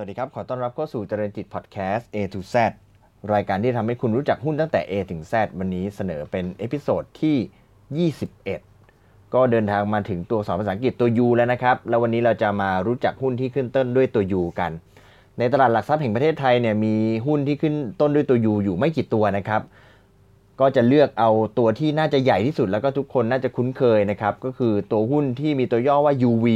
สวัสดีครับ ขอต้อนรับเข้าสู่เจริญจิตพอดแคสต์ A to Z รายการที่ทำให้คุณรู้จักหุ้นตั้งแต่ A ถึง Z วันนี้เสนอเป็น episode ที่ 21 ก็เดินทางมาถึงตัวอักษรภาษาอังกฤษตัว U แล้วนะครับ แล้ววันนี้เราจะมารู้จักหุ้นที่ขึ้นต้นด้วยตัว U กัน ในตลาดหลักทรัพย์แห่งประเทศไทยเนี่ยมีหุ้นที่ขึ้นต้นด้วยตัว U อยู่ไม่กี่ตัวนะครับ ก็จะเลือกเอาตัวที่น่าจะใหญ่ที่สุดแล้วก็ทุกคนน่าจะคุ้นเคยนะครับ ก็คือตัวหุ้นที่มีตัวย่อว่า UV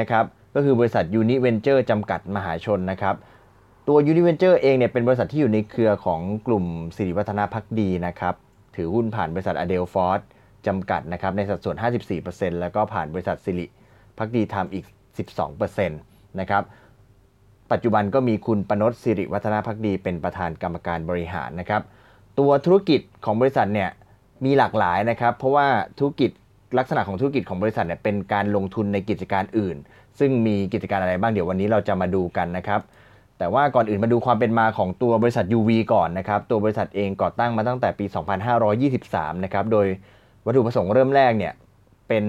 นะครับ ก็คือบริษัท Univenture จำกัดมหาชนนะครับตัว Univenture เองเนี่ยเป็นบริษัทที่อยู่ในเครือของกลุ่มสิริวัฒนาพักดีนะครับถือหุ้นผ่านบริษัท a d e l f o r d จำกัดนะครับในสัดส่วน 54%แล้วก็ผ่านบริษัทสิริพักดีทำอีก 12%นะครับปัจจุบันก็มีคุณปนศสิริวัฒนาพักดี เป็นประธานกรรมการบริหารนะครับตัวธุรกิจของบริษัทเนี่ยมีหลากหลายนะครับ เพราะว่าธุรกิจลักษณะของธุรกิจของบริษัทเนี่ยเป็นการลงทุนในกิจการอื่น ซึ่งมีกิจการอะไรบ้างเดี๋ยววันนี้เราจะมาดูกันนะครับ แต่ว่าก่อนอื่นมาดูความเป็นมาของตัวบริษัท UV ก่อนนะครับ ตัวบริษัทเองก่อตั้งมาตั้งแต่ปี 2523 นะครับ โดยวัตถุประสงค์เริ่มแรกเนี่ยเป็น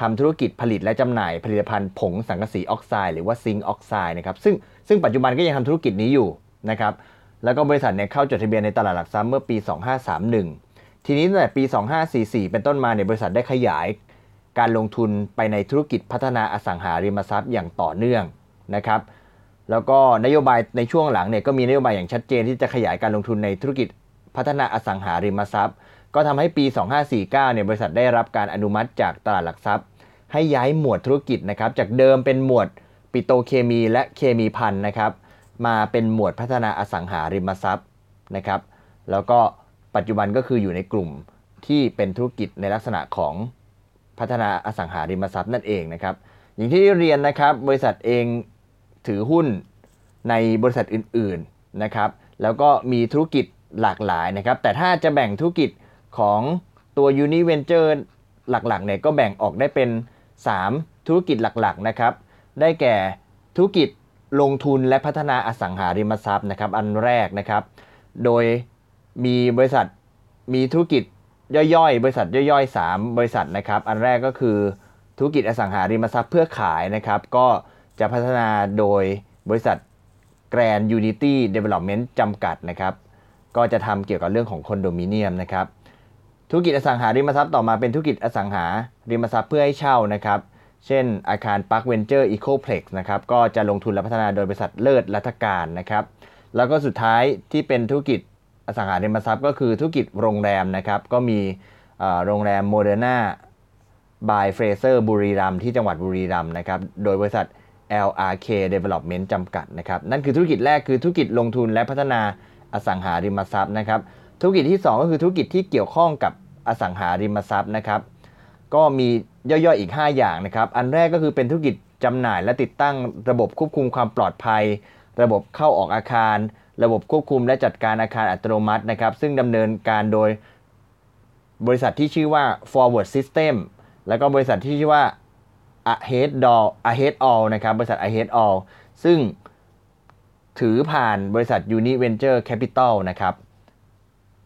ทำธุรกิจผลิตและจำหน่ายผลิตภัณฑ์ผงสังกะสีออกไซด์หรือว่าซิงค์ออกไซด์นะครับซึ่งซึ่งปัจจุบันก็ยังทำธุรกิจนี้อยู่นะครับแล้วก็บริษัทเนี่ยเข้าจดทะเบียนในตลาดหลักทรัพย์เมื่อปี 2531 ทีนี้ตั้งแต่ปี 2544 เป็นต้นมาเนี่ยบริษัทได้ขยาย การลงทุนไปในธุรกิจพัฒนาอสังหาริมทรัพย์อย่างต่อเนื่องนะครับ แล้วก็นโยบายในช่วงหลังเนี่ยก็มีนโยบายอย่างชัดเจนที่จะขยายการลงทุนในธุรกิจพัฒนาอสังหาริมทรัพย์ ก็ทำให้ปี 2549เนี่ยบริษัทได้รับการอนุมัติจากตลาดหลักทรัพย์ ให้ย้ายหมวดธุรกิจนะครับจากเดิมเป็นหมวดปิโตเคมี และเคมีพันนะครับมาเป็นหมวดพัฒนาอสังหาริมทรัพย์นะครับ แล้วก็ปัจจุบันก็คืออยู่ในกลุ่มที่เป็นธุรกิจในลักษณะของ พัฒนาอสังหาริมทรัพย์นั่นเองนะครับ อย่างที่เรียนนะครับบริษัทเองถือหุ้นในบริษัทอื่นๆนะครับ แล้วก็มีธุรกิจหลากหลายนะครับ แต่ถ้าจะแบ่งธุรกิจของตัว Univenture หลักๆเนี่ยก็แบ่งออกได้เป็น 3 ธุรกิจหลักๆนะครับ ได้แก่ธุรกิจลงทุนและพัฒนาอสังหาริมทรัพย์นะครับ อันแรกนะครับ โดยมีบริษัทมีธุรกิจ ย่อยๆ บริษัทย่อยๆ 3 บริษัทนะครับ อันแรกก็คือธุรกิจอสังหาริมทรัพย์เพื่อขายนะครับ ก็จะพัฒนาโดยบริษัท Grand Unity Development จำกัดนะครับ ก็จะทำเกี่ยวกับเรื่องของคอนโดมิเนียมนะครับ ธุรกิจอสังหาริมทรัพย์ต่อมาเป็นธุรกิจอสังหาริมทรัพย์เพื่อให้เช่านะครับ เช่น อาคาร Park Venture Ecoplex นะครับ ก็จะลงทุนและพัฒนาโดยบริษัทเลิศรัฐการนะครับ แล้วก็สุดท้ายที่เป็นธุรกิจ อสังหาริมทรัพย์ก็คือธุรกิจโรงแรมนะครับ ก็มีโรงแรม Modena by Fraser บุรีรัมย์ที่จังหวัดบุรีรัมย์นะครับ โดยบริษัท LRK Development จำกัดนะครับ นั่นคือธุรกิจแรกคือธุรกิจลงทุนและพัฒนาอสังหาริมทรัพย์นะครับ ธุรกิจที่ 2 ก็คือธุรกิจที่เกี่ยวข้องกับอสังหาริมทรัพย์นะครับ ก็มีย่อยๆอีก 5 อย่างนะครับ อันแรกก็คือเป็นธุรกิจจำหน่ายและติดตั้งระบบควบคุมความปลอดภัย ระบบเข้าออกอาคาร ระบบควบคุมและจัดการอาคารอัตโนมัตินะครับ ซึ่งดำเนินการโดยบริษัทที่ชื่อว่า Forward System แล้วก็บริษัทที่ชื่อว่า Ahead All Ahead All นะครับ บริษัท Ahead All ซึ่งถือผ่านบริษัท Univenture Capital นะครับ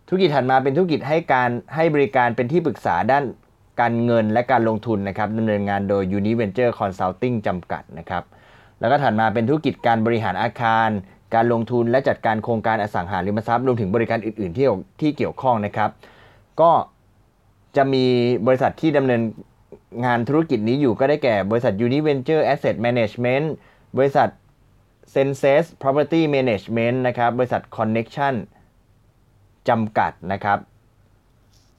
ธุรกิจถัดมาเป็นธุรกิจให้การให้บริการเป็นที่ปรึกษาด้านการเงินและการลงทุนนะครับดำเนินงานโดย Univenture Consulting จำกัดนะครับ แล้วก็ถัดมาเป็นธุรกิจการบริหารอาคาร การลงทุนและจัดการโครงการอสังหาริมทรัพย์รวมถึงบริการอื่น ๆ ที่ที่เกี่ยวข้องนะครับ ก็จะมีบริษัทที่ดำเนินงานธุรกิจนี้อยู่ก็ได้แก่บริษัท Univenture Asset Management บริษัท Senses Property Management นะครับบริษัท Connection จำกัดนะครับ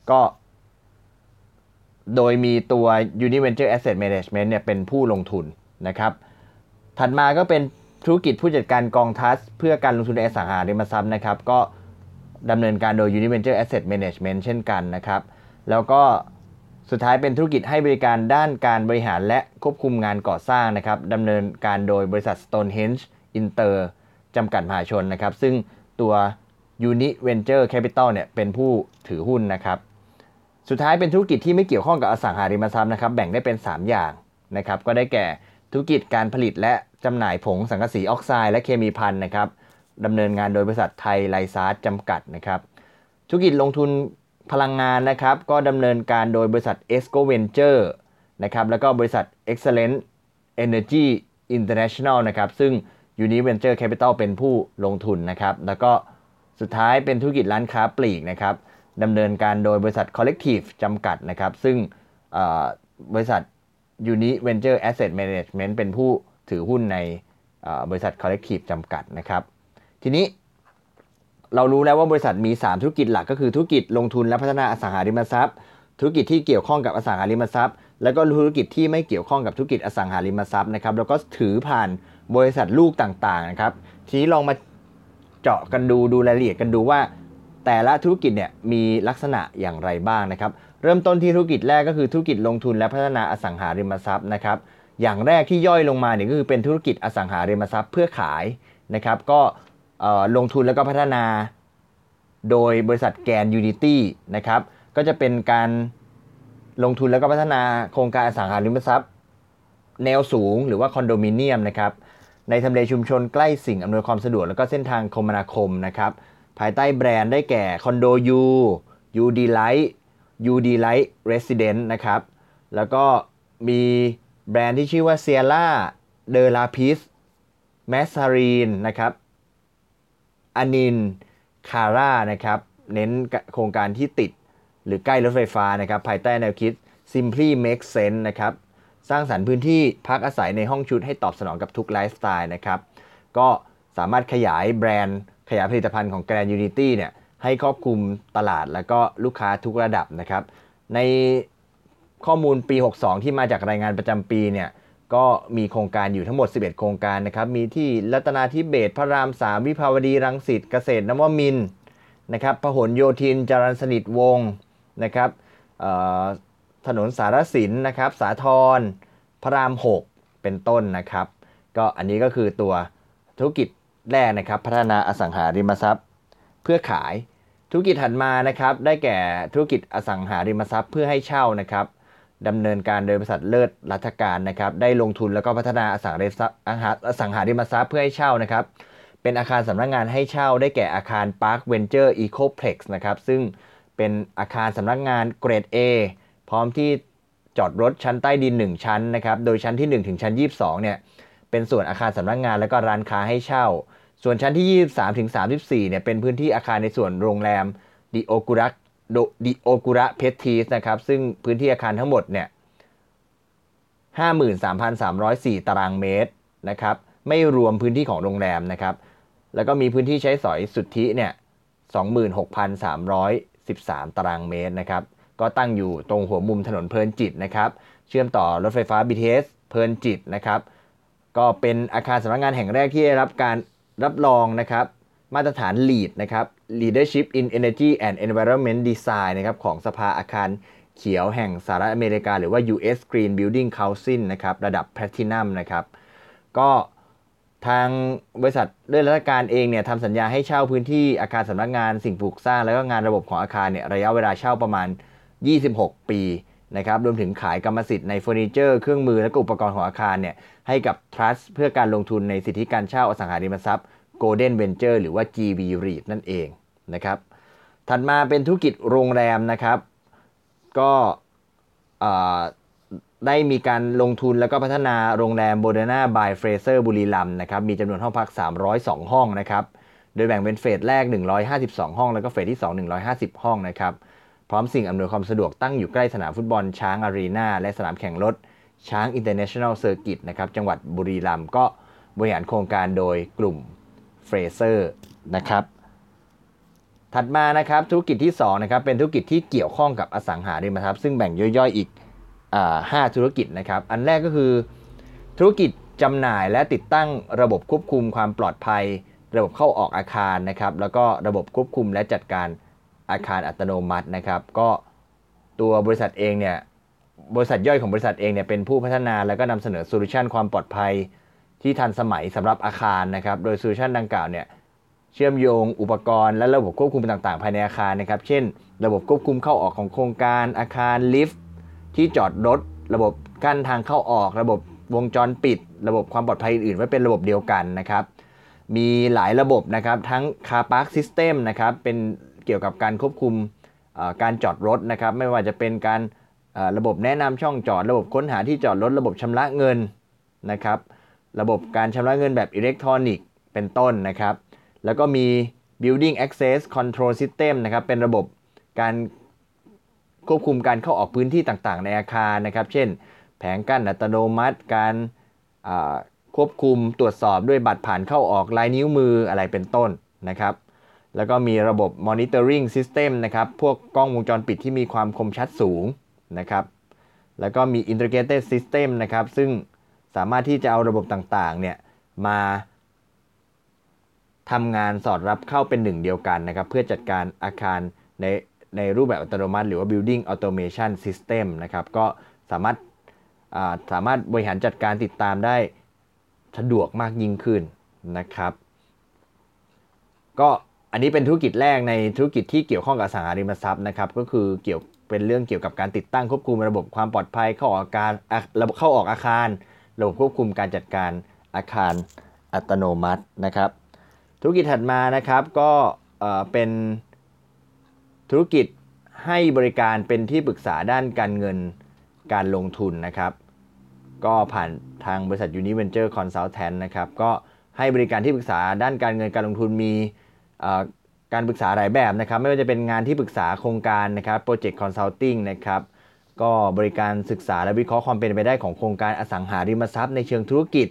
ก็โดยมีตัว Univenture Asset Management เนี่ยเป็นผู้ลงทุนนะครับ ถัดมาก็เป็น ธุรกิจผู้จัดการกองทัส เพื่อการลงทุนในอสังหาริมทรัพย์นะครับ ก็ดำเนินการโดย Univenture Asset Management เช่นกันนะครับ แล้วก็สุดท้ายเป็นธุรกิจให้บริการด้านการบริหารและควบคุมงานก่อสร้างนะครับดำเนินการโดยบริษัท Stonehenge Inter จำกัดมหาชนนะครับ ซึ่งตัว Uni Venture Capital เนี่ยเป็นผู้ถือหุ้นนะครับ สุดท้ายเป็นธุรกิจที่ไม่เกี่ยวข้องกับอสังหาริมทรัพย์นะครับ แบ่งได้เป็น 3 อย่างนะครับ ก็ได้แก่ ธุรกิจการผลิตและจำหน่ายผงสังกะสีออกไซด์และเคมีพันนะครับดำเนินงานโดยบริษัทไทยไลซาร์จำกัดนะครับธุรกิจลงทุนพลังงานนะครับ ก็ดำเนินการโดยบริษัท e s c o Venture นะครับแล้วก็บริษัท Excellent Energy International นะครับซึ่ง Uni Venture Capital เป็นผู้ลงทุนนะครับ แล้วก็สุดท้ายเป็นธุรกิจร้านค้าปลีกนะครับดำเนินการโดยบริษัท Collective จำกัดนะครับ ซึ่งบริษัท Uni Venture Asset Management เป็นผู้ถือหุ้นในบริษัท Collective จำกัดนะครับ ทีนี้เรารู้แล้วว่าบริษัทมี 3 ธุรกิจหลักก็คือธุรกิจลงทุนและพัฒนาอสังหาริมทรัพย์ ธุรกิจที่เกี่ยวข้องกับอสังหาริมทรัพย์ แล้วก็ธุรกิจที่ไม่เกี่ยวข้องกับธุรกิจอสังหาริมทรัพย์นะครับแล้วก็ถือผ่านบริษัทลูกต่างๆนะครับทีนี้ลองมาเจาะกันดูดูรายละเอียดกันดูว่า แต่ละธุรกิจเนี่ยมีลักษณะอย่างไรบ้างนะครับ เริ่มต้นที่ธุรกิจแรกก็คือธุรกิจลงทุนและพัฒนาอสังหาริมทรัพย์นะครับ อย่างแรกที่ย่อยลงมาเนี่ยก็คือเป็นธุรกิจอสังหาริมทรัพย์เพื่อขายนะครับ ก็ลงทุนแล้วก็พัฒนา โดยบริษัท Grand Unity นะครับ ก็จะเป็นการลงทุนแล้วก็พัฒนาโครงการอสังหาริมทรัพย์ แนวสูงหรือว่าคอนโดมิเนียมนะครับในทำเลชุมชนใกล้สิ่งอำนวยความสะดวก แล้วก็เส้นทางคมนาคมนะครับ ภายใต้แบรนด์ได้แก่คอนโด U U Delight U Delight Residence นะครับ แล้วก็มีแบรนด์ที่ชื่อว่า Ciela De Lapisแมสซารีนนะครับอานินคาร่านะครับ เน้นโครงการที่ติดหรือใกล้รถไฟฟ้านะครับ ภายใต้แนวคิด Simply Make Sense นะครับ สร้างสรรค์พื้นที่พักอาศัยในห้องชุดให้ตอบสนองกับทุกไลฟ์สไตล์นะครับ ก็สามารถขยายแบรนด์ขยายผลิตภัณฑ์ของ Grand Unity เนี่ย ให้ครอบคลุมตลาดแล้วก็ลูกค้าทุกระดับนะครับ ในข้อมูลปี 62 ที่มาจากรายงานประจำปีเนี่ยก็มีโครงการอยู่ทั้งหมด 11 โครงการนะครับ มีที่รัตนาธิเบศพระรามสามวิภาวดีรังสิตเกษตรนวมินนะครับพหลโยธินจรัญสนิทวงศ์นะครับถนนสารสินนะครับสาทรพระราม 6 เป็นต้นนะครับ ก็อันนี้ก็คือตัวธุรกิจแรกนะครับ พัฒนาอสังหาริมทรัพย์ พื่อขาย ธุรกิจถัดมานะครับ ได้แก่ธุรกิจอสังหาริมทรัพย์เพื่อให้เช่านะครับดำเนินการโดยบริษัทเลิศรัฐการนะครับ ได้ลงทุนแล้วก็พัฒนาอสังหาริมทรัพย์อสังหาริมทรัพย์เพื่อให้เช่านะครับ เป็นอาคารสำนักงงานให้เช่า ได้แก่อาคาร Park Venture Ecoplex นะครับ ซึ่งเป็นอาคารสำนักงานเกรด A พร้อมที่จอดรถชั้นใต้ดิน 1 ชั้นนะครับ โดยชั้นที่ 1 ถึงชั้น 22เนี่ย เป็นส่วนอาคารสำนักงานและก็ร้านค้าให้เช่า ส่วนชั้นที่ 23ถึง34 เนี่ยเป็นพื้นที่อาคารในส่วนโรงแรมดิโอกุรักดิโอกุระเพทีสนะครับ ซึ่งพื้นที่อาคารทั้งหมดเนี่ย 53,304 ตารางเมตรนะครับ ไม่รวมพื้นที่ของโรงแรมนะครับ แล้วก็มีพื้นที่ใช้สอยสุทธิเนี่ย 26,313 ตารางเมตรนะครับ ก็ตั้งอยู่ตรงหัวมุมถนนเพลินจิตนะครับ เชื่อมต่อรถไฟฟ้า BTS เพลินจิตนะครับ ก็เป็นอาคารสำนักงานแห่งแรกที่ได้รับการ รับรองนะครับมาตรฐาน LEED นะครับ Leadership in Energy and Environment Design นะครับของสภาอาคารเขียวแห่งสหรัฐอเมริกา หรือว่า US Green Building Council นะครับระดับ Platinum นะครับก็ทางบริษัทเลื่อนราชการเองเนี่ยทำสัญญาให้เช่าพื้นที่อาคารสำนักงานสิ่งปลูกสร้าง แล้วก็งานระบบของอาคารเนี่ยระยะเวลาเช่าประมาณ 26 ปี นะครับรวมถึงขายกรรมสิทธิ์ในเฟอร์นิเจอร์ เครื่องมือและอุปกรณ์ของอาคารเนี่ยให้กับ Trust เพื่อการลงทุนในสิทธิการเช่าอสังหาริมทรัพย์ Golden Venture หรือว่า GV REIT นั่นเองนะครับถัดมาเป็นธุรกิจโรงแรมนะครับ ก็ได้มีการลงทุนแล้วก็พัฒนาโรงแรม Modena by Fraser บุรีรัมย์นะครับมีจำนวนห้องพัก 302 ห้องนะครับโดยแบ่งเป็นเฟสแรก 152 ห้อง แล้วก็เฟสที่ 2 150 ห้องนะครับ พร้อมสิ่งอำนวยความสะดวกตั้งอยู่ใกล้สนามฟุตบอลช้างอารีนาและสนามแข่งรถช้าง International Circuit นะครับจังหวัดบุรีรัมย์ก็บริหารโครงการโดยกลุ่ม Fraser นะครับถัดมานะครับธุรกิจที่2นะครับเป็นธุรกิจที่เกี่ยวข้องกับอสังหาริมทรัพย์ซึ่งแบ่งย่อยๆอีกห้าธุรกิจนะครับอันแรกก็คือธุรกิจจำหน่ายและติดตั้งระบบควบคุมความปลอดภัย ระบบเข้าออกอาคารนะครับแล้วก็ระบบควบคุมและจัดการ อาคารอัตโนมัตินะครับ ก็ตัวบริษัทเองเนี่ยบริษัทย่อยของบริษัทเองเนี่ยเป็นผู้พัฒนาแล้วก็นำเสนอโซลูชันความปลอดภัยที่ทันสมัยสำหรับอาคารนะครับ โดยโซลูชันดังกล่าวเนี่ยเชื่อมโยงอุปกรณ์และระบบควบคุมต่างๆ ภายในอาคารนะครับ เช่น ระบบควบคุมเข้าออกของโครงการอาคารลิฟต์ที่จอดรถ ระบบกั้นทางเข้าออก ระบบวงจรปิด ระบบความปลอดภัยอื่นๆไว้เป็นระบบเดียวกันนะครับ มีหลายระบบนะครับ ทั้ง Car Park System นะครับ เป็น เกี่ยวกับการควบคุมการจอดรถนะครับ ไม่ว่าจะเป็นการระบบแนะนำช่องจอด ระบบค้นหาที่จอดรถ ระบบชำระเงินนะครับ ระบบการชำระเงินแบบอิเล็กทรอนิกส์เป็นต้นนะครับ แล้วก็มี building access control system นะครับ เป็นระบบการควบคุมการเข้าออกพื้นที่ต่างๆ ในอาคารนะครับ เช่น แผงกั้นอัตโนมัติ การควบคุมตรวจสอบด้วยบัตรผ่านเข้าออกลายนิ้วมืออะไรเป็นต้นนะครับ แล้วก็มีระบบ monitoring system นะครับ พวกกล้องวงจรปิดที่มีความคมชัดสูงนะครับ แล้วก็มี integrated system นะครับ ซึ่งสามารถที่จะเอาระบบต่างๆ เนี่ยมาทำงานสอดรับเข้าเป็นหนึ่งเดียวกันนะครับ เพื่อจัดการอาคารในในรูปแบบอัตโนมัติ หรือว่า building automation system นะครับ ก็สามารถสามารถบริหารจัดการติดตามได้สะดวกมากยิ่งขึ้นนะครับ ก็ อันนี้เป็นธุรกิจแรกในธุรกิจที่เกี่ยวข้องกับสังหาริมทรัพย์นะครับก็คือเกี่ยวเป็นเรื่องเกี่ยวกับการติดตั้งควบคุมระบบความปลอดภัยเข้าออกอาการระบบเข้าออกอาคาร ระบบควบคุมการจัดการอาคารอัตโนมัตินะครับ ธุรกิจถัดมานะครับก็เป็นธุรกิจให้บริการเป็นที่ปรึกษาด้านการเงินการลงทุนนะครับ ก็ผ่านทางบริษัท Univenture Consultant นะครับก็ให้บริการที่ปรึกษาด้านการเงินการลงทุนมี การปรึกษาหลายแบบนะครับ ไม่ว่าจะเป็นงานที่ปรึกษาโครงการนะครับ Project Consulting นะครับก็บริการศึกษาและวิเคราะห์ความเป็นไปได้ของโครงการอสังหาริมทรัพย์ในเชิงธุรกิจ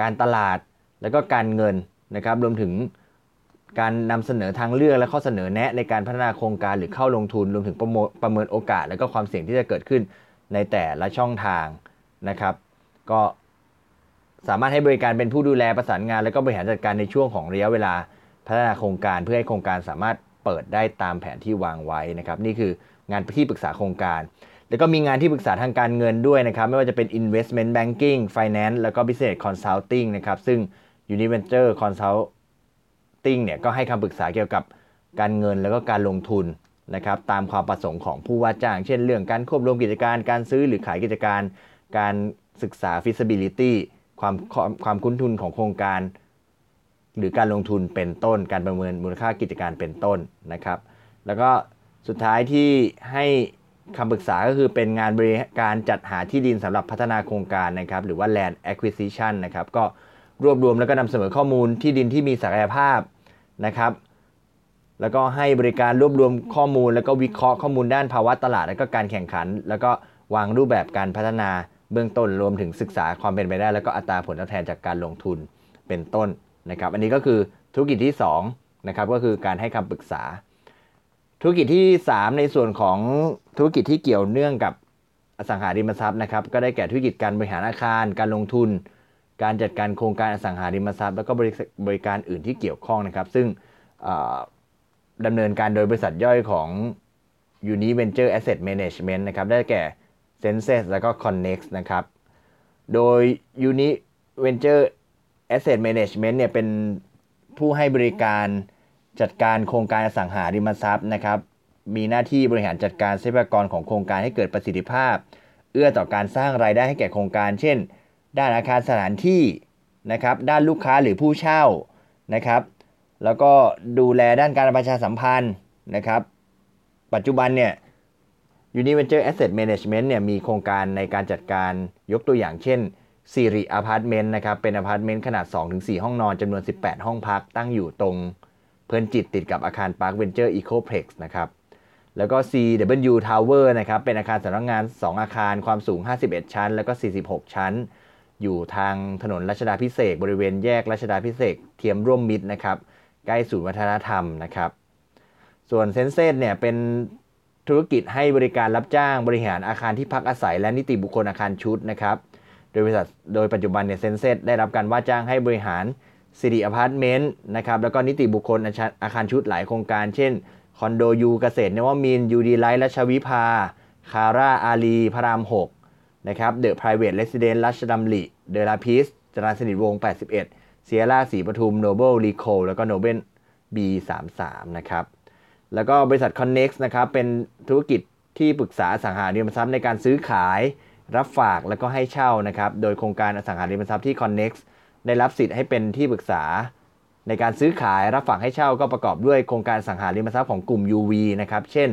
การตลาด และก็การเงินนะครับ รวมถึงการนำเสนอทางเลือกและข้อเสนอแนะในการพัฒนาโครงการหรือเข้าลงทุน รวมถึงประประเมินโอกาส และก็ความเสี่ยงที่จะเกิดขึ้นในแต่ละช่องทางนะครับ ก็สามารถให้บริการเป็นผู้ดูแลประสานงาน และก็บริหารจัดการในช่วงของระยะเวลา พัฒนาโครงการเพื่อให้โครงการสามารถเปิดได้ตามแผนที่วางไว้นะครับ นี่คืองานที่ปรึกษาโครงการ แล้วก็มีงานที่ปรึกษาทางการเงินด้วยนะครับ ไม่ว่าจะเป็น investment banking finance แล้วก็ business consulting นะครับ ซึ่ง Univenture Consulting เนี่ยก็ให้คำปรึกษาเกี่ยวกับการเงินแล้วก็การลงทุนนะครับ ตามความประสงค์ของผู้ว่าจ้าง เช่นเรื่องการควบรวมกิจการ การซื้อหรือขายกิจการ การศึกษา feasibility ความความคุ้นทุนของโครงการ หรือการลงทุนเป็นต้น การประเมินมูลค่ากิจการเป็นต้นนะครับ แล้วก็สุดท้ายที่ให้คำปรึกษาก็คือเป็นงานบริการจัดหาที่ดินสำหรับพัฒนาโครงการนะครับ หรือว่า land acquisition นะครับ ก็รวบรวมแล้วก็นำเสนอข้อมูลที่ดินที่มีศักยภาพนะครับ แล้วก็ให้บริการรวบรวมข้อมูล แล้วก็วิเคราะห์ข้อมูลด้านภาวะตลาด และก็การแข่งขัน แล้วก็วางรูปแบบการพัฒนาเบื้องต้นรวมถึงศึกษาความเป็นไปได้ แล้วก็อัตราผลตอบแทนจากการลงทุนเป็นต้น นะครับอันนี้ก็คือธุรกิจที่2นะครับก็คือการให้คำปรึกษา ธุรกิจที่ 3 ในส่วนของธุรกิจที่เกี่ยวเนื่องกับอสังหาริมทรัพย์นะครับก็ได้แก่ธุรกิจการบริหารอาคาร การลงทุน การจัดการโครงการอสังหาริมทรัพย์ แล้วก็บริการอื่นที่เกี่ยวข้องนะครับ ซึ่งดำเนินการโดยบริษัทย่อยของ Univenture Asset Management นะครับได้แก่ Senses แล้วก็ Connex นะครับ โดย Univenture Asset Management เนี่ยเป็นผู้ให้บริการจัดการโครงการอสังหาริมทรัพย์นะครับ มีหน้าที่บริหารจัดการทรัพยากรของโครงการให้เกิดประสิทธิภาพ เอื้อต่อการสร้างรายได้ให้แก่โครงการ เช่น ด้านอาคารสถานที่นะครับ ด้านลูกค้าหรือผู้เช่านะครับ แล้วก็ดูแลด้านการประชาสัมพันธ์นะครับ ปัจจุบันเนี่ย Univenture Asset Management เนี่ยมีโครงการในการจัดการยกตัวอย่างเช่น สิริอพาร์ตเมนต์นะครับ เป็นอพาร์ตเมนต์ขนาด 2-4 ห้องนอนจำนวน 18 ห้องพักตั้งอยู่ตรงเพลินจิตติดกับอาคารพาร์คเวนเจอร์อีโคเพล็กซ์นะครับ แล้วก็ CW Tower นะครับ เป็นอาคารสำนักงาน 2 อาคารความสูง 51 ชั้น แล้วก็ 46 ชั้น อยู่ทางถนนรัชดาภิเษกบริเวณแยกรัชดาภิเษกเทียมร่วมมิตรนะครับ ใกล้ศูนย์วัฒนธรรมนะครับ ส่วนเซนเซสเนี่ยเป็นธุรกิจให้บริการรับจ้างบริหารอาคารที่พักอาศัยและนิติบุคคลอาคารชุดนะครับ โดยบริษัทโดยปัจจุบันเนี่ยเซนเซสได้รับการว่าจ้างให้บริหารสิริอพาร์ตเมนต์นะครับแล้วก็นิติบุคคลอาคารชุดหลายโครงการ เช่น คอนโดยูเกษตรนวมินทร์ยูดีไลท์รัชวิภา คาร่าอารีย์พระราม 6 นะครับเดอะไพรเวทเรสซิเดนซ์ราชดำริเดลาพิสจรัญสนิทวงศ์ 81 เซียล่าศรีปทุมโนเบิลรีโคลแล้วก็โนเบิล B33 นะครับแล้วก็บริษัท Connex นะครับเป็นธุรกิจที่ปรึกษาอสังหาริมทรัพย์ในการซื้อขาย รับฝากแล้วก็ให้เช่านะครับ โดยโครงการอสังหาริมทรัพย์ที่ Connex ได้รับสิทธิ์ให้เป็นที่ปรึกษา ในการซื้อขายรับฝากให้เช่าก็ประกอบด้วยโครงการอสังหาริมทรัพย์ของกลุ่ม UV นะครับ เช่น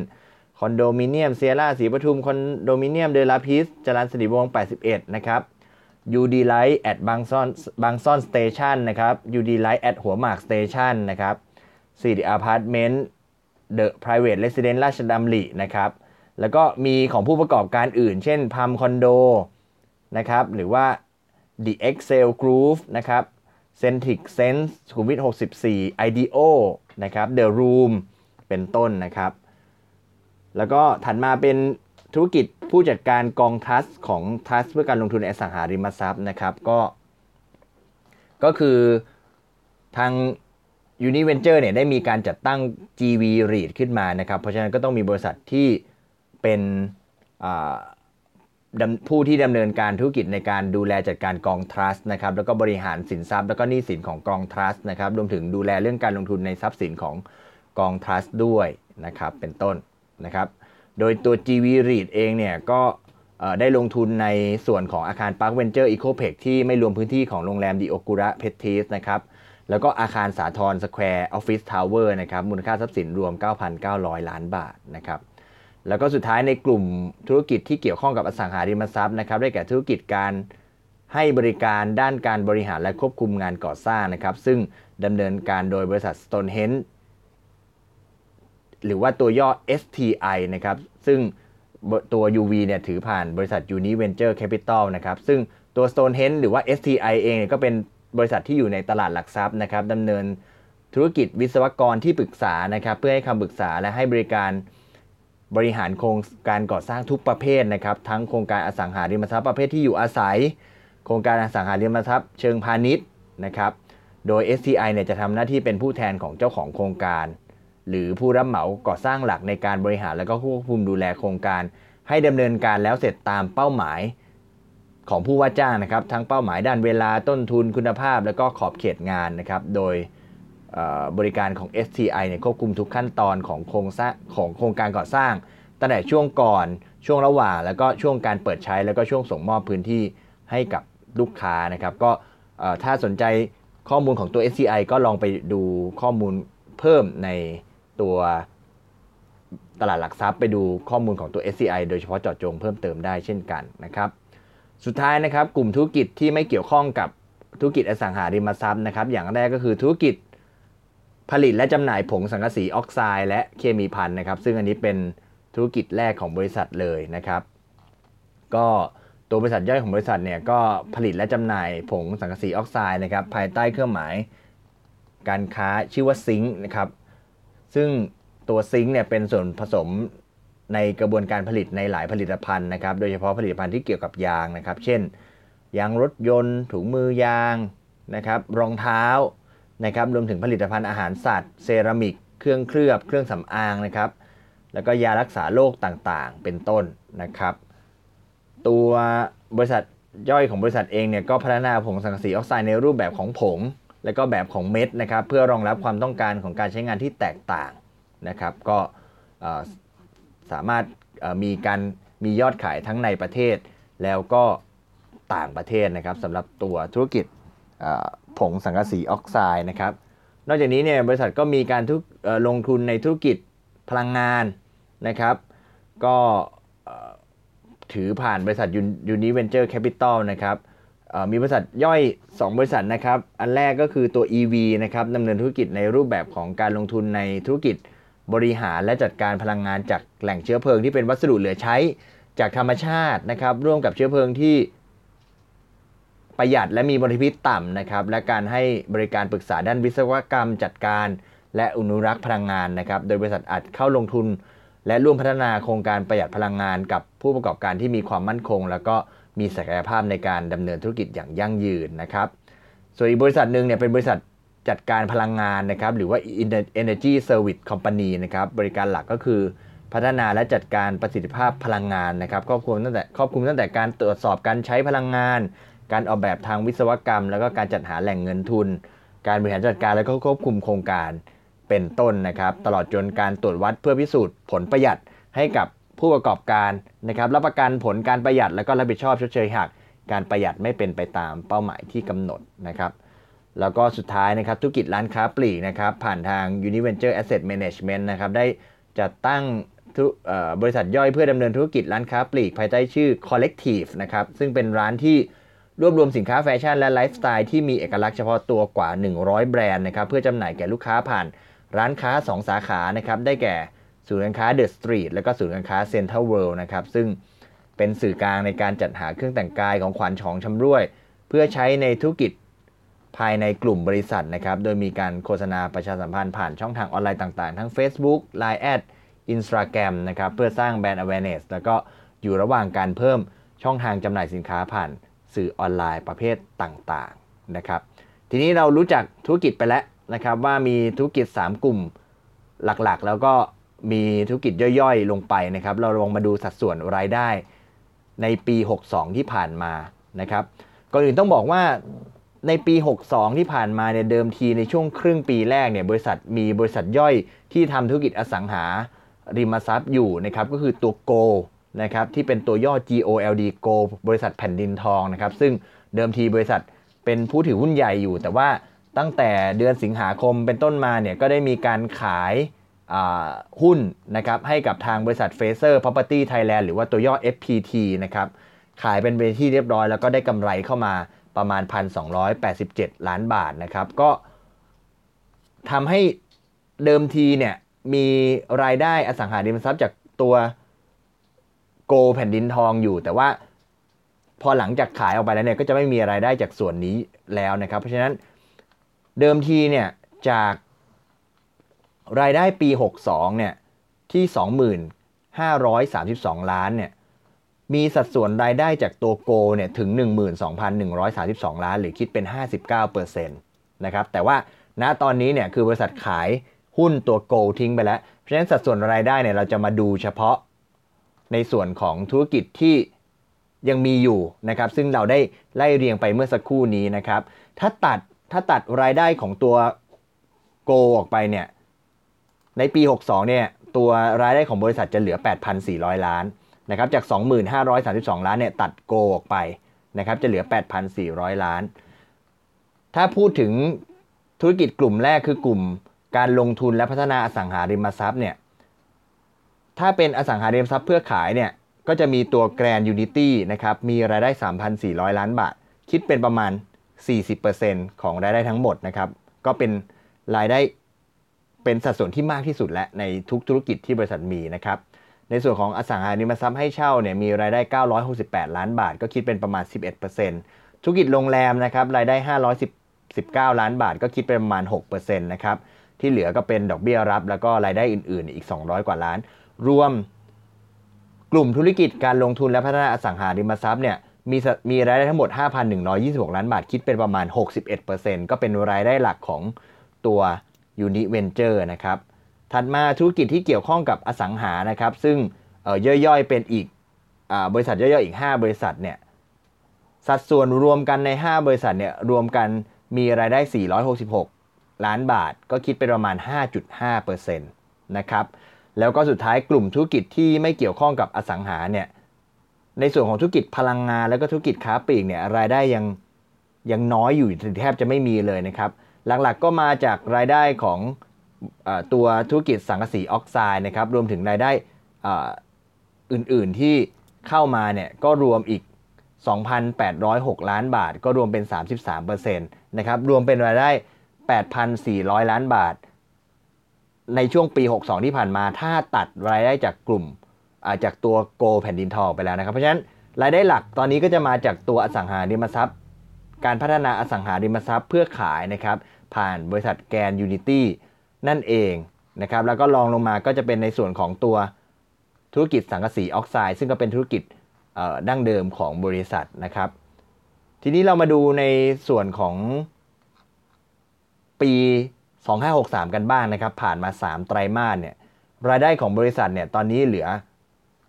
คอนโดมิเนียมเซียล่าศรีปทุมคอนโดมิเนียมเดลาพิสจรัญสนิทวงศ์81 นะครับ UD Light at บางซ่อนบางซ่อนสเตชันนะครับ UD Light at หัวหมากสเตชันนะครับ Siri Apartment The Private Residence ราชดำรินะครับ แล้วก็มีของผู้ประกอบการอื่น เช่นพลัมคอนโดนะครับหรือว่า The Excel Groove นะครับ Centric Sense สุขุมวิท64 IDEO นะครับ The Room เป็นต้นนะครับ แล้วก็ถัดมาเป็นธุรกิจผู้จัดการกองทัสของทัสเพื่อการลงทุนในอสังหาริมทรัพย์นะครับก็ก็คือทาง Univenture เนี่ยได้มีการจัดตั้ง GV REIT ขึ้นมานะครับ เพราะฉะนั้นก็ต้องมีบริษัทที่ เป็นผู้ที่ดำเนินการธุรกิจในการดูแลจัดการกองทรัสต์นะครับแล้วก็บริหารสินทรัพย์ แล้วก็หนี้สินของกองทรัสต์นะครับรวมถึงดูแลเรื่องการลงทุนในทรัพย์สินของกองทรัสต์ด้วยนะครับเป็นต้นนะครับโดยตัว GV REIT เองเนี่ยก็ได้ลงทุนในส่วนของอาคาร Park Venture Eco p a c ที่ไม่รวมพื้นที่ของโรงแรมดิโอกุระเพรสทีจนะครับแล้วก็อาคารสาทรสแควร์ออฟฟิศทาวเวอร์นะครับมูลค่าทรัพย์สินรวม 9,900 ล้านบาทนะครับ แล้วก็สุดท้ายในกลุ่มธุรกิจที่เกี่ยวข้องกับอสังหาริมทรัพย์นะครับได้แก่ธุรกิจการให้บริการด้านการบริหารและควบคุมงานก่อสร้างนะครับ ซึ่งดำเนินการโดยบริษัท Stonehenge หรือว่าตัวย่อ STI นะครับ ซึ่งตัว UV เนี่ยถือผ่านบริษัท Univenture Capital นะครับ ซึ่งตัว Stonehenge หรือว่า STI เองก็เป็นบริษัทที่อยู่ในตลาดหลักทรัพย์นะครับดำเนินธุรกิจวิศวกรที่ปรึกษานะครับ เพื่อให้คำปรึกษาและให้บริการ บริหารโครงการก่อสร้างทุกประเภทนะครับ ทั้งโครงการอสังหาริมทรัพย์ประเภทที่อยู่อาศัย โครงการอสังหาริมทรัพย์เชิงพาณิชย์นะครับ โดย STI เนี่ยจะทำหน้าที่เป็นผู้แทนของเจ้าของโครงการ หรือผู้รับเหมาก่อสร้างหลักในการบริหารและก็ควบคุมดูแลโครงการ ให้ดำเนินการแล้วเสร็จตามเป้าหมายของผู้ว่าจ้างนะครับ ทั้งเป้าหมายด้านเวลาต้นทุนคุณภาพ และก็ขอบเขตงานนะครับ โดย บริการของ STI เนี่ยควบคุมทุกขั้นตอนของโครงสร้างของโครงการก่อสร้าง ตั้งแต่ช่วงก่อนช่วงระหว่าง แล้วก็ช่วงการเปิดใช้แล้วก็ช่วงส่งมอบพื้นที่ให้กับลูกค้านะครับ ก็ถ้าสนใจข้อมูลของตัว SCI ก็ลองไปดูข้อมูลเพิ่มในตัวตลาดหลักทรัพย์ไปดูข้อมูลของตัว SCI โดยเฉพาะเจาะจงเพิ่มเติมได้เช่นกันนะครับ สุดท้ายนะครับกลุ่มธุรกิจที่ไม่เกี่ยวข้องกับธุรกิจอสังหาริมทรัพย์นะครับ อย่างแรกก็คือธุรกิจ ผลิตและจำหน่ายผงสังกะสีออกไซด์และเคมีพันนะครับ ซึ่งอันนี้เป็นธุรกิจแรกของบริษัทเลยนะครับ ก็ตัวบริษัทย่อยของบริษัทเนี่ยก็ผลิตและจำหน่ายผงสังกะสีออกไซด์นะครับ ภายใต้เครื่องหมาย การค้าชื่อว่าซิงค์นะครับ ซึ่งตัวซิงค์เนี่ยเป็นส่วนผสมในกระบวนการผลิตในหลายผลิตภัณฑ์นะครับ โดยเฉพาะผลิตภัณฑ์ที่เกี่ยวกับยางนะครับ เช่น ยางรถยนต์ ถุงมือยางนะครับ รองเท้า นะครับรวมถึงผลิตภัณฑ์อาหารสัตว์ เซรามิก เครื่องเคลือบ เครื่องสำอางนะครับแล้วก็ยารักษาโรคต่างๆ เป็นต้นนะครับ ตัวบริษัทย่อยของบริษัทเองเนี่ยก็พัฒนาผงสังกะสีออกไซด์ในรูปแบบของผง และก็แบบของเม็ดนะครับเพื่อรองรับความต้องการของการใช้งานที่แตกต่างนะครับ ก็สามารถมีการมียอดขายทั้งในประเทศ แล้วก็ต่างประเทศนะครับสำหรับตัวธุรกิจ ผงสังกะสีออกไซด์นะครับ นอกจากนี้เนี่ยบริษัทก็มีการทุกลงทุนในธุรกิจพลังงานนะครับ ก็ถือผ่านบริษัทยูนิเวนเจอร์แคปิตอลนะครับมีบริษัทย่อย 2 บริษัทนะครับ อันแรกก็คือตัว EV นะครับดำเนินธุรกิจในรูปแบบของการลงทุนในธุรกิจบริหารและจัดการพลังงานจากแหล่งเชื้อเพลิงที่เป็นวัสดุเหลือใช้จากธรรมชาตินะครับ ร่วมกับเชื้อเพลิงที่ ประหยัดและมีมลพิษต่ำนะครับ และการให้บริการปรึกษาด้านวิศวกรรมจัดการ และอนุรักษ์พลังงานนะครับ โดยบริษัทอาจเข้าลงทุน และร่วมพัฒนาโครงการประหยัดพลังงานกับผู้ประกอบการที่มีความมั่นคง แล้วก็มีศักยภาพในการดำเนินธุรกิจอย่างยั่งยืนนะครับ ส่วนอีกบริษัทหนึ่งเนี่ยเป็นบริษัทจัดการพลังงานนะครับ หรือว่า Energy Service Company นะครับ บริการหลักก็คือพัฒนาและจัดการประสิทธิภาพพลังงานนะครับ ครอบคลุมตั้งแต่ครอบคลุมตั้งแต่การตรวจสอบการใช้พลังงาน การออกแบบทางวิศวกรรม แล้วก็การจัดหาแหล่งเงินทุน การบริหารจัดการและก็ควบคุมโครงการเป็นต้นนะครับ ตลอดจนการตรวจวัดเพื่อพิสูจน์ผลประหยัดให้กับผู้ประกอบการนะครับรับประกันผลการประหยัด แล้วก็รับผิดชอบชดเชยหากการประหยัดไม่เป็นไปตามเป้าหมายที่กำหนดนะครับแล้วก็สุดท้ายนะครับธุรกิจร้านค้าปลีกนะครับผ่านทาง Univenture Asset Management นะครับได้จัดตั้งบริษัทย่อยเพื่อดำเนินธุรกิจร้านค้าปลีก ภายใต้ชื่อ Collective นะครับซึ่งเป็นร้านที่ รวบรวมสินค้าแฟชั่นและไลฟ์สไตล์ที่มีเอกลักษณ์เฉพาะตัวกว่า 100 แบรนด์นะครับเพื่อจำหน่ายแก่ลูกค้าผ่านร้านค้า 2 สาขานะครับได้แก่ศูนย์การค้าเดอะสตรีทและก็ศูนย์การค้าเซ็นทรัลเวิลด์นะครับซึ่งเป็นสื่อกลางในการจัดหาเครื่องแต่งกายของขวัญของชำร่วย เพื่อใช้ในธุรกิจภายในกลุ่มบริษัทนะครับโดยมีการโฆษณาประชาสัมพันธ์ผ่านช่องทางออนไลน์ต่างๆ ทั้ง Facebook Line แอด Instagram นะครับเพื่อสร้างแบรนด์ awareness แล้วก็อยู่ระหว่างการเพิ่มช่องทางจำหน่ายสินค้าผ่าน สื่อออนไลน์ประเภทต่างๆนะครับ ทีนี้เรารู้จักธุรกิจไปแล้วนะครับว่ามีธุรกิจ 3 กลุ่มหลักๆ แล้วก็มีธุรกิจย่อยๆ ลงไปนะครับ เราลองมาดูสัดส่วนรายได้ในปี 62 ที่ผ่านมานะครับก่อนอื่นต้องบอกว่าในปี 62 ที่ผ่านมาเนี่ยเดิมทีในช่วงครึ่งปีแรกเนี่ยบริษัทมีบริษัทย่อยที่ทำธุรกิจอสังหาริมทรัพย์อยู่นะครับก็คือตัวโก นะครับที่เป็นตัวย่อ GOLD Go บริษัทแผ่นดินทองนะครับซึ่งเดิมทีบริษัทเป็นผู้ถือหุ้นใหญ่อยู่ แต่ว่าตั้งแต่เดือนสิงหาคมเป็นต้นมาเนี่ยก็ได้มีการขายหุ้นนะครับให้กับทางบริษัท f a เ e r Property Thailand หรือว่าตัวย่อ FPT นะครับขายเป็นเวที่เรียบร้อยแล้วก็ได้กำไรเข้ามาประมาณ 1,287 ล้านบาทนะครับก็ทำให้เดิมทีเนี่ยมีรายได้อสังหาริมทรัพย์จากตัว โกแผ่นดินทองอยู่ แต่ว่าพอหลังจากขายออกไปแล้วเนี่ยก็จะไม่มีรายได้จากส่วนนี้แล้วนะครับ เพราะฉะนั้นเดิมทีเนี่ยจากรายได้ปี 62เนี่ยที่ 2532 ล้านเนี่ยมีสัดส่วนรายได้จากตัวโกเนี่ยถึง 12,132 ล้าน หรือคิดเป็น 59%นะครับแต่ว่าณตอนนี้เนี่ยคือบริษัทขายหุ้นตัวโกทิ้งไปแล้ว เพราะฉะนั้นสัดส่วนรายได้เนี่ยเราจะมาดูเฉพาะ ในส่วนของธุรกิจที่ยังมีอยู่นะครับซึ่งเราได้ไล่เรียงไปเมื่อสักครู่นี้นะครับ ถ้าตัดถ้าตัดรายได้ของตัวโกออกไปเนี่ยในปี 62เนี่ยตัวรายได้ของบริษัทจะเหลือ 8,400 ล้านนะครับจาก 2532 ล้านเนี่ยตัดโกออกไปนะครับจะเหลือ 8,400 ล้าน ถ้าพูดถึงธุรกิจกลุ่มแรกคือกลุ่มการลงทุนและพัฒนาอสังหาริมทรัพย์เนี่ย ถ้าเป็นอสังหาริมทรัพย์เพื่อขายเนี่ยก็จะมีตัวแกรนยูนิตี้นะครับมีรายได้ 3,400 ล้านบาท คิดเป็นประมาณ 40%ของรายได้ทั้งหมดนะครับก็เป็นรายได้เป็นสัดส่วนที่มากที่สุดและในทุกธุรกิจที่บริษัทมีนะครับในส่วนของอสังหาริมทรัพย์ให้เช่าเนี่ยมีรายได้ 968 ล้านบาท ก็คิดเป็นประมาณ 11%ธุรกิจโรงแรมนะครับรายได้ 519 ล้านบาท ก็คิดเป็นประมาณ 6%นะครับที่เหลือก็เป็นดอกเบี้ยรับ แล้วก็รายได้อื่นๆ อีก 200 กว่าล้าน รวมกลุ่มธุรกิจการลงทุนและพัฒนาอสังหาริมทรัพย์เนี่ยมีมีรายได้ทั้งหมด 5,126 ล้านบาท คิดเป็นประมาณ 61%ก็เป็นรายได้หลักของตัว Uni Venture นะครับ ถัดมาธุรกิจที่เกี่ยวข้องกับอสังหานะครับ ซึ่งย่อยๆเป็นอีกอบริษัทย่อยๆอีก 5 บริษัทเนี่ยสัดส่วนรวมกันใน 5 บริษัทเนี่ยรวมกันมีรายได้ 466 ล้านบาท ก็คิดเป็นประมาณ 5.5%นะครับ แล้วก็สุดท้ายกลุ่มธุรกิจที่ไม่เกี่ยวข้องกับอสังหาเนี่ยในส่วนของธุรกิจพลังงาน แล้วก็ธุรกิจค้าปลีกเนี่ยรายได้ยังยังน้อยอยู่แทบจะไม่มีเลยนะครับ หลักๆก็มาจากรายได้ของตัวธุรกิจสังกะสีออกไซด์นะครับรวมถึงรายได้อื่นๆที่เข้ามาเนี่ยก็รวมอีก 2,806 ล้านบาท ก็รวมเป็น 33%นะครับรวมเป็นรายได้ 8,400 ล้านบาท ในช่วงปี 62 ที่ผ่านมา ถ้าตัดรายได้จากกลุ่มจากตัวโกแผ่นดินทองไปแล้วนะครับ เพราะฉะนั้นรายได้หลักตอนนี้ก็จะมาจากตัวอสังหาริมทรัพย์ การพัฒนาอสังหาริมทรัพย์เพื่อขายนะครับ ผ่านบริษัทแกนยูนิตี้นั่นเองนะครับ แล้วก็ลองลงมาก็จะเป็นในส่วนของตัวธุรกิจสังกะสีออกไซด์ซึ่งก็เป็นธุรกิจดั้งเดิมของบริษัทนะครับ ทีนี้เรามาดูในส่วนของปี 2563 กันบ้างนะครับ ผ่านมา 3 ไตรมาสเนี่ยรายได้ของบริษัทเนี่ยตอนนี้เหลือ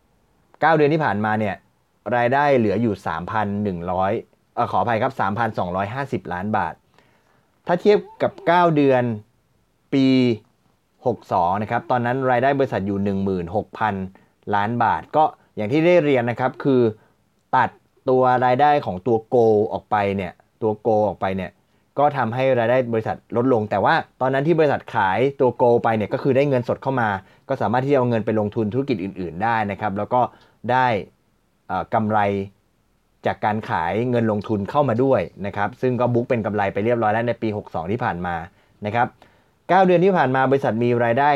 9 เดือนที่ผ่านมาเนี่ยรายได้เหลืออยู่ 3,100อขออภัยครับ 3,250 ล้านบาท ถ้าเทียบกับ 9 เดือนปี 62 นะครับ ตอนนั้นรายได้บริษัทอยู่ 16,000 ล้านบาท ก็อย่างที่ได้เรียนนะครับคือตัดตัวรายได้ของตัวโกออกไปเนี่ยตัวโกออกไปเนี่ย ก็ทำให้รายได้บริษัทลดลง แต่ว่าตอนนั้นที่บริษัทขายตัวโกไปเนี่ยก็คือได้เงินสดเข้ามา ก็สามารถที่จะเอาเงินไปลงทุนธุรกิจอื่น ๆ ได้นะครับ แล้วก็ได้กำไรจากการขายเงินลงทุนเข้ามาด้วยนะครับ ซึ่งก็บุ๊กเป็นกำไรไปเรียบร้อยแล้วในปี 62 ที่ผ่านมานะครับ9เดือนที่ผ่านมาบริษัทมีรายได้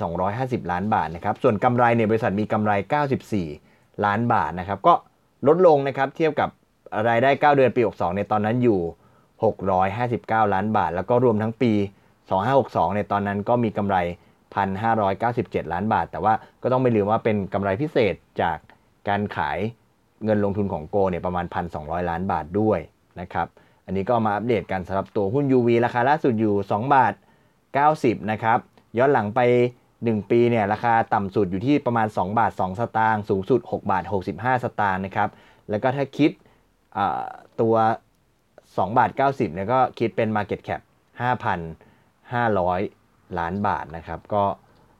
3,250 ล้านบาทนะครับ ส่วนกำไรเนี่ยบริษัทมีกำไร 94 ล้านบาทนะครับ ก็ลดลงนะครับเทียบกับรายได้ 9 เดือนปี 62 ในตอนนั้นอยู่ 659 ล้านบาท แล้วก็รวมทั้งปี 2562ในตอนนั้นก็มีกำไร 1,597 ล้านบาท แต่ว่าก็ต้องไม่ลืมว่าเป็นกำไรพิเศษจากการขายเงินลงทุนของโกเนี่ยประมาณ 1,200 ล้านบาทด้วยนะครับ อันนี้ก็มาอัปเดตกันสำหรับตัวหุ้น UV ราคาล่าสุดอยู่ 2 บาท 90 นะครับ ย้อนหลังไป 1 ปีเนี่ยราคาต่ำสุดอยู่ที่ประมาณ 2 บาท 2 สตางค์ สูงสุด 6 บาท 65 สตางค์นะครับ แล้วก็ถ้าคิดตัว 2บาท90เนี่ยก็คิดเป็น Market Cap 5,500 ล้านบาทนะครับก็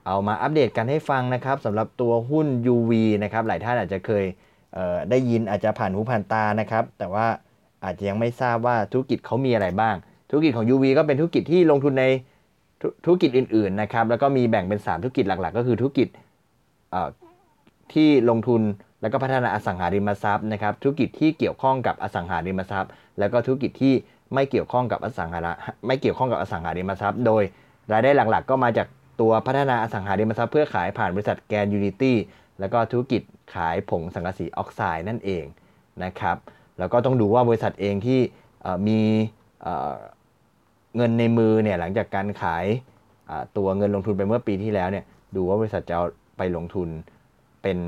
เอามาอัปเดตกันให้ฟังนะครับสำหรับตัวหุ้น UV นะครับหลายท่านอาจจะเคยได้ยินอาจจะผ่านหูผ่านตานะครับ แต่ว่าอาจจะยังไม่ทราบว่าธุรกิจเขามีอะไรบ้าง ธุรกิจของ UV ก็เป็นธุรกิจที่ลงทุนในธุรกิจอื่นๆนะครับแล้วก็มีแบ่งเป็น 3 ธุรกิจหลัก ๆ ก็คือธุรกิจที่ลงทุน แล้วก็พัฒนาอสังหาริมทรัพย์นะครับธุรกิจที่เกี่ยวข้องกับอสังหาริมทรัพย์ แล้วก็ธุรกิจที่ไม่เกี่ยวข้องกับอสังหาไม่เกี่ยวข้องกับอสังหาริมทรัพย์ โดยรายได้หลักๆ ก็มาจากตัวพัฒนาอสังหาริมทรัพย์เพื่อขายผ่านบริษัทแกนยูนิตี้แล้วก็ธุรกิจขายผงสังกะสีออกไซด์นั่นเองนะครับแล้วก็ต้องดูว่าบริษัทเองที่มีเงินในมือเนี่ยหลังจากการขายตัวเงินลงทุนไปเมื่อปีที่แล้วเนี่ยดูว่าบริษัทจะไปลงทุนเป็น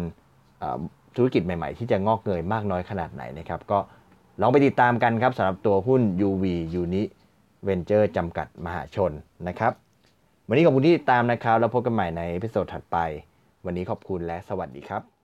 ธุรกิจใหม่ๆ ที่จะงอกเงยมากน้อยขนาดไหนนะครับก็ลองไปติดตามกันครับสำหรับตัวหุ้น UV Uni Venture จำกัดมหาชนนะครับวันนี้ขอบคุณที่ติดตามนะครับ แล้วพบกันใหม่ในพิโซดถัดไป วันนี้ขอบคุณและสวัสดีครับ